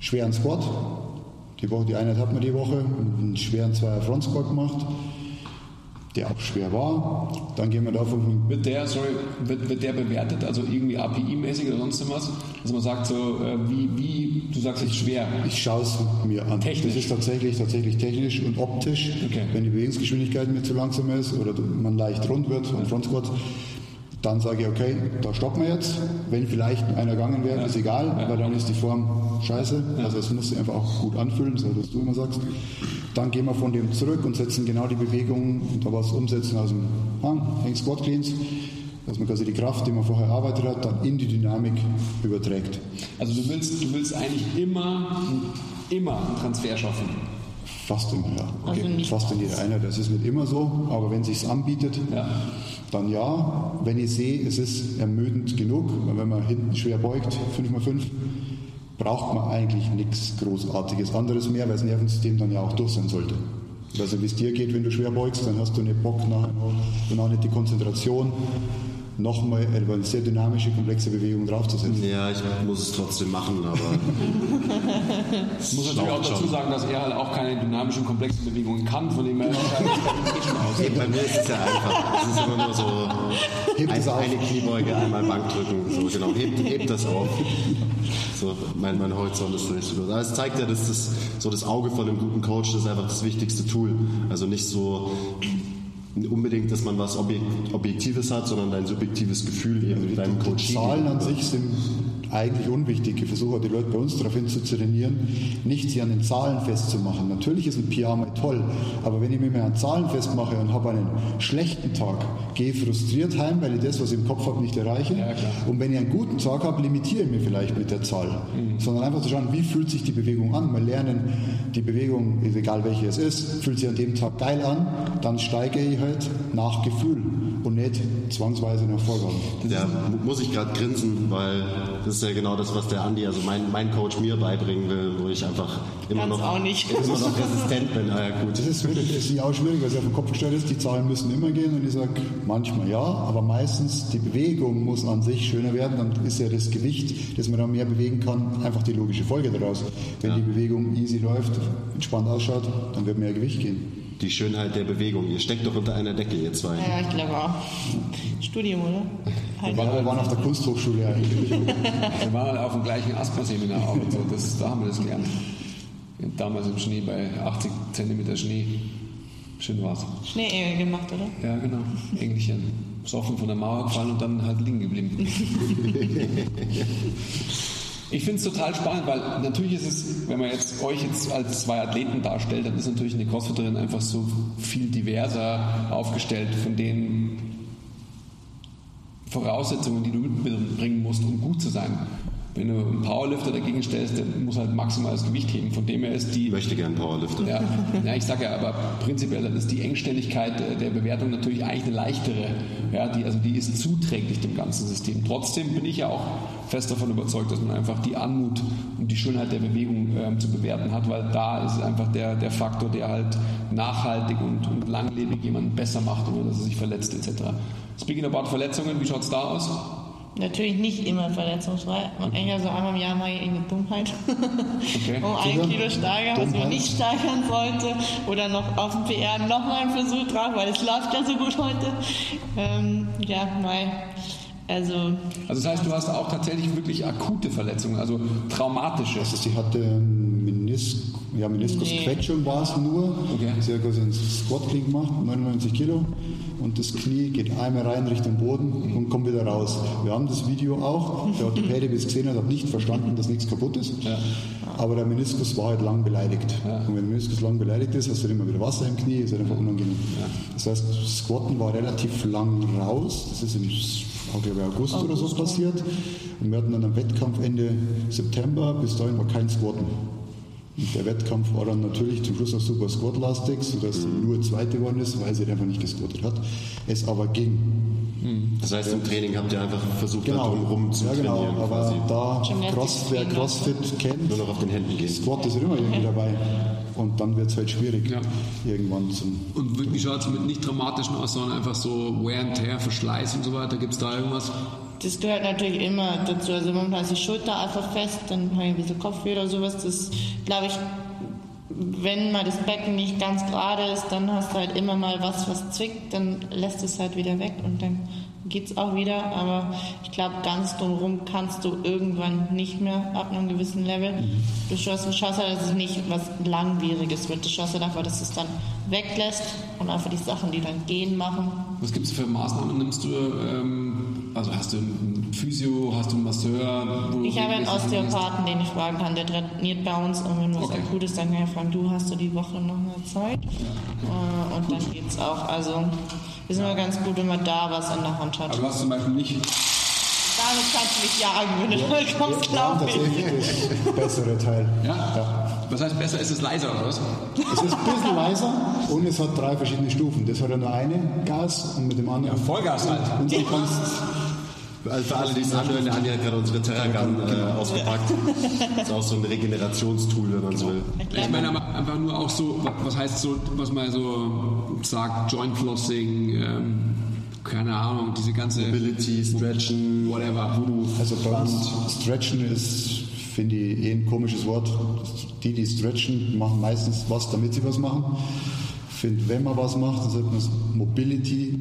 schweren Squat. Die Woche, die Einheit hat man die Woche, einen schweren Zweier Front Squat gemacht der auch schwer war. Dann gehen wir davon. Wird der, sorry, wird, wird der bewertet, also irgendwie API-mäßig oder sonst was? Also man sagt so, äh, wie, wie, du sagst jetzt schwer. Ich schaue es mir an. Technisch. Das ist tatsächlich, tatsächlich technisch und optisch. Okay. Wenn die Bewegungsgeschwindigkeit mir zu langsam ist oder man leicht rund wird und Front Squat, dann sage ich, okay, da stoppen wir jetzt. Wenn vielleicht einer gegangen wäre, ja. ist egal, ja. weil dann ist die Form scheiße. Ja. Also es muss sich einfach auch gut anfühlen, so was du immer sagst. Dann gehen wir von dem zurück und setzen genau die Bewegung und da was umsetzen aus dem Hang, Hang Squat Cleans, dass man quasi die Kraft, die man vorher erarbeitet hat, dann in die Dynamik überträgt. Also du willst, du willst eigentlich immer, immer einen Transfer schaffen. Fast immer, ja. Okay. Also Fast in jeder Einheit. Das ist nicht immer so, aber wenn es sich anbietet, ja. dann ja. Wenn ich sehe, es ist ermüdend genug, weil wenn man hinten schwer beugt, 5x5, braucht man eigentlich nichts Großartiges anderes mehr, weil das Nervensystem dann ja auch durch sein sollte. Also wie es dir geht, wenn du schwer beugst, dann hast du nicht Bock nachher und auch nicht die Konzentration nochmal eine sehr dynamische, komplexe Bewegung draufzusetzen. Ja, ich muss es trotzdem machen, aber. ich muss natürlich auch dazu sagen, dass er halt auch keine dynamischen, komplexen Bewegungen kann, von dem er hey, Bei mir ist es ja einfach. Es ist immer nur so hebt ein, eine Kniebeuge, einmal Bankdrücken. So, genau, hebt, hebt das auf. So, mein, mein Horizont ist nicht so groß. Aber es zeigt ja, dass das, so das Auge von einem guten Coach das ist einfach das wichtigste Tool. Also nicht so unbedingt, dass man was Objek- Objektives hat, sondern dein subjektives Gefühl eben deinem Coach. Die Zahlen an sich sind eigentlich unwichtig. Ich versuche die Leute bei uns darauf hin zu trainieren, nicht sie an den Zahlen festzumachen. Natürlich ist ein PR mal toll, aber wenn ich mich mehr an Zahlen festmache und habe einen schlechten Tag, gehe ich frustriert heim, weil ich das, was ich im Kopf habe, nicht erreiche. und wenn ich einen guten Tag habe, limitiere ich mich vielleicht mit der Zahl. Sondern einfach zu schauen, wie fühlt sich die Bewegung an. Mal lernen, die Bewegung, egal welche es ist, fühlt sich an dem Tag geil an, dann steige ich halt nach Gefühl und nicht zwangsweise nach Vorgaben. Ja, mu- muss ich gerade grinsen, weil das ist ja genau das, was der Andi, also mein, mein Coach mir beibringen will, wo ich einfach immer Kann's noch, auch nicht. immer noch resistent bin. Ah, ja, gut. Das ist wirklich das ist ja auch schwierig, weil es auf den Kopf gestellt ist. Die Zahlen müssen immer gehen und ich sage manchmal ja, aber meistens die Bewegung muss an sich schöner werden. Dann ist ja das Gewicht, das man dann mehr bewegen kann, einfach die logische Folge daraus. Wenn die Bewegung easy läuft, entspannt ausschaut, dann wird mehr Gewicht gehen. Die Schönheit der Bewegung. Ihr steckt doch unter einer Decke, ihr zwei. Ja, ich glaube auch. Studium, oder? Halt. Ja, wir waren auf der Kunsthochschule eigentlich. Wir waren halt auf dem gleichen Asthma-Seminar auch und so. Das, da haben wir das gelernt. Damals im Schnee bei 80 cm Schnee. Schön war's. Schnee gemacht, oder? Ja, genau. Englischen. Besoffen von der Mauer gefallen und dann halt liegen geblieben. Ich finde es total spannend, weil natürlich ist es, wenn man jetzt euch jetzt als zwei Athleten darstellt, dann ist natürlich eine Crossfitterin einfach so viel diverser aufgestellt von den Voraussetzungen, die du mitbringen musst, um gut zu sein. Wenn du einen Powerlifter dagegen stellst, der muss halt maximales Gewicht heben. Von dem her ist die Ich möchte gern Powerlifter. ja, ja, ich sage ja, aber prinzipiell dann ist die Engstelligkeit äh, der Bewertung natürlich eigentlich eine leichtere. Ja, die, also die ist zuträglich dem ganzen System. Trotzdem bin ich ja auch fest davon überzeugt, dass man einfach die Anmut und die Schönheit der Bewegung ähm, zu bewerten hat, weil da ist einfach der, der Faktor, der halt nachhaltig und, und langlebig jemanden besser macht, ohne dass er sich verletzt etc. Speaking about Verletzungen, wie schaut es da aus? Natürlich nicht immer verletzungsfrei. Denkt ja so einmal im Jahr mal irgendeine Dummheit. Okay. um ein? Kilo steigern, was man nicht steigern sollte. Oder noch auf dem PR nochmal einen Versuch drauf, weil es läuft ja so gut heute. Ähm, ja, nein. Also, Also das heißt, du hast auch tatsächlich wirklich akute Verletzungen, also traumatische. Also sie hatte einen Menis ja, Meniskusquetschung war es nur. Okay. Sie hat quasi einen Squat Clean gemacht, 99 Kilo. Und das Knie geht einmal rein Richtung Boden und kommt wieder raus. Wir haben das Video auch. Der Orthopäde, der es gesehen hat, hat nicht verstanden, dass nichts kaputt ist. Aber der Meniskus war halt lang beleidigt. Und wenn der Meniskus lang beleidigt ist, hast du immer wieder Wasser im Knie, ist halt einfach unangenehm. Das heißt, Squatten war relativ lang raus. Das ist im glaube ich August, oder so passiert. Und wir hatten dann am Wettkampf Ende September, bis dahin war kein Squatten. Der Wettkampf war dann natürlich zum Schluss auch super squatlastig, sodass sie nur Zweite geworden ist, weil sie einfach nicht gesquattet hat. Es aber ging. Das heißt, im Training habt ihr einfach versucht, da Genau. drumherum zu ja, genau. trainieren. Aber quasi. da Gymnastics Cross, wer. CrossFit kennt, Nur noch auf den Händen gehen. Squat ist immer irgendwie dabei. Und dann wird es halt schwierig, Ja. irgendwann zum. Und wie schaut es mit nicht traumatischen aus, sondern einfach so Wear and Tear, Verschleiß und so weiter? Gibt es da irgendwas? Das gehört natürlich immer dazu. Also momentan ist die Schulter einfach fest, dann habe ich ein bisschen Kopfweh oder sowas. Das glaube ich, wenn mal das Becken nicht ganz gerade ist, dann hast du halt immer mal was, was zwickt, dann lässt es halt wieder weg und dann geht's auch wieder. Aber ich glaube, ganz drumherum kannst du irgendwann nicht mehr ab einem gewissen Level. Du schaust, schaust halt, dass es nicht was Langwieriges wird. Du schaust halt einfach, dass es dann weglässt und einfach die Sachen, die dann gehen, machen. Was gibt es für Maßnahmen? Nimmst du, ähm, also hast du einen Physio, hast du einen Masseur? Ich habe einen? Osteopathen, den ich fragen kann, der trainiert bei uns und wenn was Okay. akut ist, dann kann ich fragen, du hast du die Woche noch eine Zeit? Äh, und dann geht's auch. Also ist immer ganz gut, wenn man da was in der Hand hat. Aber du hast zum Beispiel nicht. Damit kannst du mich jagen, wenn du ja, kommst, Wir haben glaube ich. tatsächlich das bessere Teil. Ja? Was heißt besser? Ist es leiser oder was? Es ist ein bisschen leiser und es hat drei verschiedene Stufen. Das hat ja nur eine Gas und mit dem anderen. Vollgas halt. Und du kannst Also für alle, die es anhören, der Andi hat gerade unsere Terragun äh, ausgepackt. Das ist auch so ein Regenerationstool, wenn man so will. Ich meine aber einfach nur auch so, was heißt so, was man so sagt, Joint Flossing, ähm, keine Ahnung, diese ganze Mobility, Stretchen, whatever, Voodoo. Also bei uns Stretchen ist, finde ich, eh ein komisches Wort. Die, die stretchen, machen meistens was, damit sie was machen. finde, wenn man was macht, dann sollte man es Mobility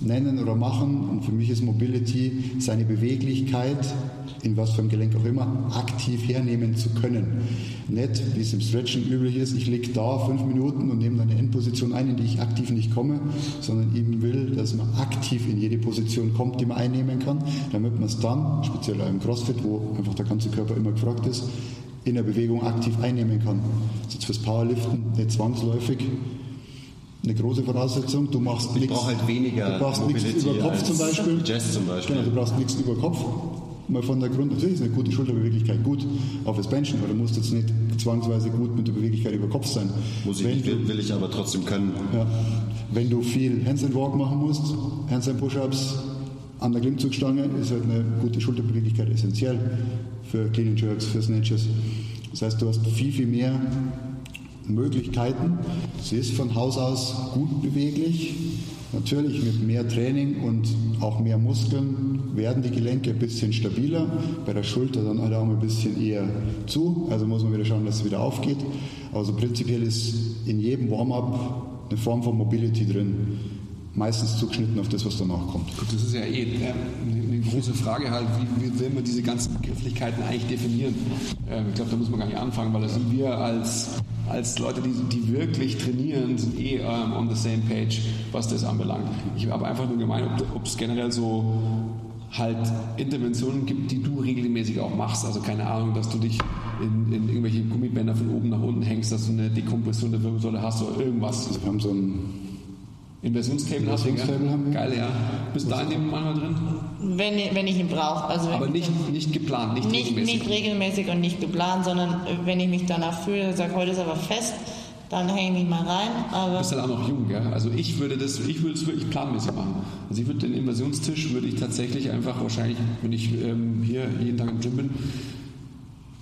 nennen oder machen. Und für mich ist Mobility seine Beweglichkeit, in was für einem Gelenk auch immer, aktiv hernehmen zu können. Nicht, wie es im Stretchen üblich ist, ich liege da fünf Minuten und nehme eine Endposition ein, in die ich aktiv nicht komme, sondern eben will, dass man aktiv in jede Position kommt, die man einnehmen kann, damit man es dann, speziell im CrossFit, wo einfach der ganze Körper immer gefragt ist, in der Bewegung aktiv einnehmen kann. Das ist jetzt fürs Powerliften nicht zwangsläufig eine große Voraussetzung. Du machst Ich nichts. halt Du brauchst nichts über Kopf zum Beispiel. Jazz zum Beispiel. Genau, du brauchst nichts über Kopf. Mal von der Grund, natürlich ist eine gute Schulterbeweglichkeit gut auf das Benchen, aber du musst jetzt nicht zwangsweise gut mit der Beweglichkeit über Kopf sein. Muss ich nicht, du- will, will ich aber trotzdem können. ja. Wenn du viel Handstand Walk machen musst, Handstand Push-Ups an der Klimmzugstange, ist halt eine gute Schulterbeweglichkeit essentiell für Clean and Jerks, für Snatches. Das heißt, du hast viel, viel mehr Möglichkeiten. Sie ist von Haus aus gut beweglich. Natürlich mit mehr Training und auch mehr Muskeln werden die Gelenke ein bisschen stabiler. Bei der Schulter dann halt auch ein bisschen eher zu. Also muss man wieder schauen, dass es wieder aufgeht. Also prinzipiell ist in jedem Warm-up eine Form von Mobility drin. Meistens zugeschnitten auf das, was danach kommt. Gut, das ist ja eh äh, eine große Frage halt, wie, will man diese ganzen Begrifflichkeiten eigentlich definieren? Ähm, ich glaube, da muss man gar nicht anfangen, weil da sind wir als, als Leute, die, die wirklich trainieren, sind eh ähm, on the same page, was das anbelangt. Ich habe einfach nur gemeint, ob ob es generell so halt Interventionen gibt, die du regelmäßig auch machst. Also keine Ahnung, dass du dich in, in irgendwelche Gummibänder von oben nach unten hängst, dass du eine Dekompression der Wirbelsäule hast oder irgendwas. Also wir haben so ein Inversionstable hast du? Inversionstable haben wir. Geil, ja. Bist du da in dem manchmal drin? Wenn, wenn ich ihn brauche. Also Aber ich nicht, nicht geplant, nicht, nicht, regelmäßig. nicht regelmäßig und nicht geplant, sondern wenn ich mich danach fühle, sage, heute ist aber fest, dann hänge ich mich mal rein. Du Aber bist halt auch noch jung, gell? Also ich würde das, ich würde es wirklich planmäßig machen. Also ich würde den Inversionstisch würde ich tatsächlich einfach wahrscheinlich, wenn ich ähm, hier jeden Tag im Gym bin,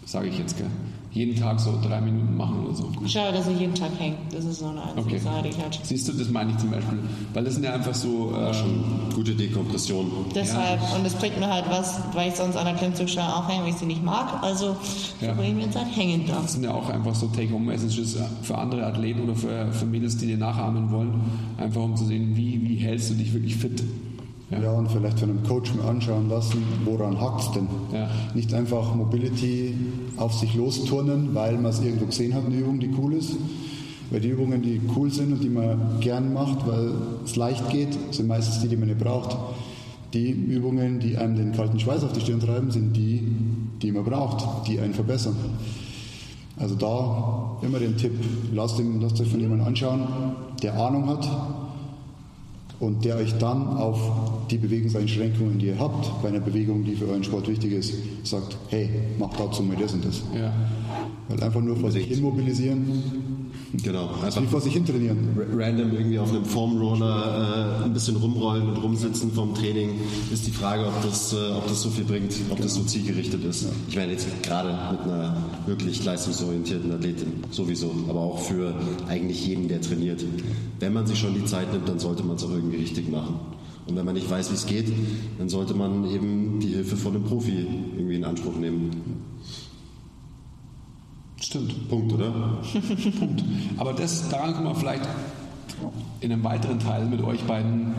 sage ich jetzt, gell? Jeden Tag so drei Minuten machen oder so. ich schaue, dass ich jeden Tag hänge. Das ist so eine einzige Okay. Sache, die ich halt. Siehst du, das meine ich zum Beispiel. Weil das sind ja einfach so. Äh, Schon gute Dekompression. Deshalb, und es bringt mir halt was, weil ich sonst an der Klimmzugstange auch hänge, weil ich sie nicht mag. Also Ja. verbringe ich mir jetzt halt hängen da. das sind ja auch einfach so Take-Home-Messages für andere Athleten oder für, für Mädels, die dir nachahmen wollen. Einfach um zu sehen, wie, wie hältst du dich wirklich fit. Ja. und vielleicht von einem Coach mal anschauen lassen, woran hakt es denn? Ja. Nicht einfach Mobility auf sich losturnen, weil man es irgendwo gesehen hat, eine Übung, die cool ist. Weil die Übungen, die cool sind und die man gern macht, weil es leicht geht, sind meistens die, die man nicht braucht. Die Übungen, die einem den kalten Schweiß auf die Stirn treiben, sind die, die man braucht, die einen verbessern. Also da immer den Tipp, lasst, ihn, lasst euch von jemandem anschauen, der Ahnung hat, und der euch dann auf die Bewegungseinschränkungen, die ihr habt, bei einer Bewegung, die für euren Sport wichtig ist, sagt, hey, mach dazu mal das und das. Ja. Weil einfach nur vor sich hin mobilisieren, Genau. Einfach vor sich hin trainieren. ra- random irgendwie auf einem Formroller äh, ein bisschen rumrollen und rumsitzen vom Training, ist die Frage, ob das, äh, ob das so viel bringt, ob das so zielgerichtet ist. Ich meine jetzt gerade mit einer wirklich leistungsorientierten Athletin sowieso, aber auch für eigentlich jeden, der trainiert. Wenn man sich schon die Zeit nimmt, dann sollte man es auch irgendwie richtig machen. Und wenn man nicht weiß, wie es geht, dann sollte man eben die Hilfe von einem Profi irgendwie in Anspruch nehmen. Stimmt. Punkt, oder? Punkt. Aber das, daran können wir vielleicht in einem weiteren Teil mit euch beiden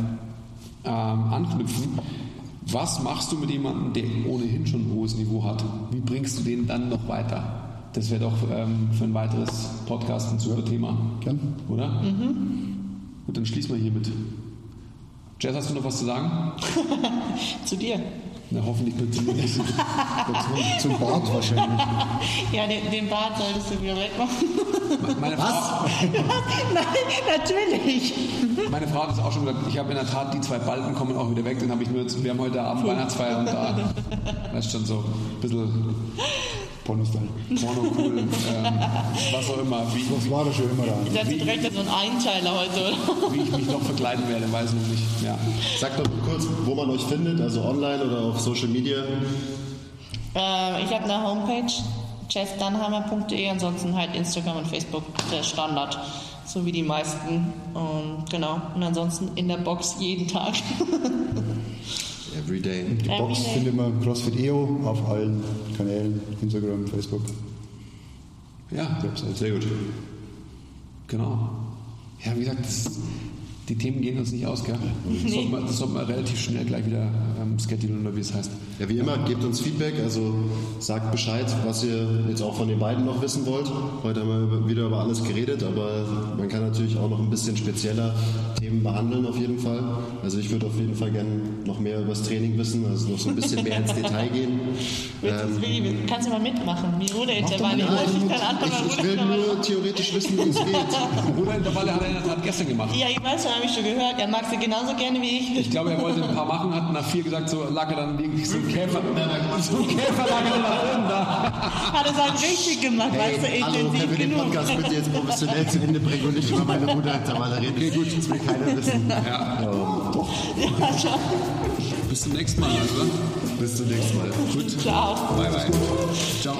ähm, anknüpfen. Was machst du mit jemandem, der ohnehin schon ein hohes Niveau hat? Wie bringst du den dann noch weiter? Das wäre doch ähm, für ein weiteres Podcast ein super Thema. Gern. Oder? Gut, dann schließen wir hiermit. Jess, hast du noch was zu sagen? Zu dir. Na, hoffentlich mit nächsten. Zum Bart wahrscheinlich. Ja, den, den Bart solltest du wieder wegmachen. Meine Frau, Nein, natürlich. meine Frau hat es auch schon gesagt, ich habe in der Tat, die zwei Balken kommen auch wieder weg, dann habe ich nur wir haben heute Abend Weihnachtsfeier und da, das ist schon so ein bisschen Pornostyle. Porno cool, ähm, was auch immer, wie, Das war da schon immer da. Ich dachte direkt so ein Einteiler heute, oder? wie ich mich noch verkleiden werde, weiß ich noch nicht. Ja. Sagt doch kurz, wo man euch findet, also online oder auf Social Media. Ähm, ich habe eine Homepage, jessdannheimer.de, ansonsten halt Instagram und Facebook, der Standard, so wie die meisten. Und genau, und ansonsten in der Box jeden Tag. Everyday. Die Box Everyday. findet man CrossFit EO auf allen Kanälen, Instagram, Facebook. ja, Sehr gut. genau. Ja, wie gesagt, das, die Themen gehen uns nicht aus, gell? Das sollte man, das sollte man relativ schnell gleich wieder ähm, schedulen oder wie es heißt. Ja, wie immer, gebt uns Feedback, also sagt Bescheid, was ihr jetzt auch von den beiden noch wissen wollt. Heute haben wir wieder über alles geredet, aber man kann natürlich auch noch ein bisschen spezieller Themen behandeln auf jeden Fall. Also ich würde auf jeden Fall gerne noch mehr über das Training wissen, also noch so ein bisschen mehr ins Detail gehen. Ähm, kannst du mal mitmachen? Wie Ruderintervalle? Ich mal weiß, ich ich, ich will nur theoretisch wissen, wie es geht. Ruderintervalle hat er in der Tat gestern gemacht. Ja, ich weiß, habe ich schon gehört. Er mag sie genauso gerne wie ich. Ich glaube, er wollte ein paar machen, hat nach vier gesagt, so lag er dann irgendwie so ein Käfer. So ein Käfer lag er dann nach oben da. Hat es halt richtig gemacht, weißt du, Hey, hallo, können intensiv wir den genug. Podcast bitte jetzt professionell zu Ende bringen und nicht über meine Ruderintervalle reden? Okay, gut. Das will keiner wissen. Ja. Ja, schon. Bis zum nächsten Mal, oder? Bis zum nächsten Mal. Gut. Ciao. Bye, bye. Ciao.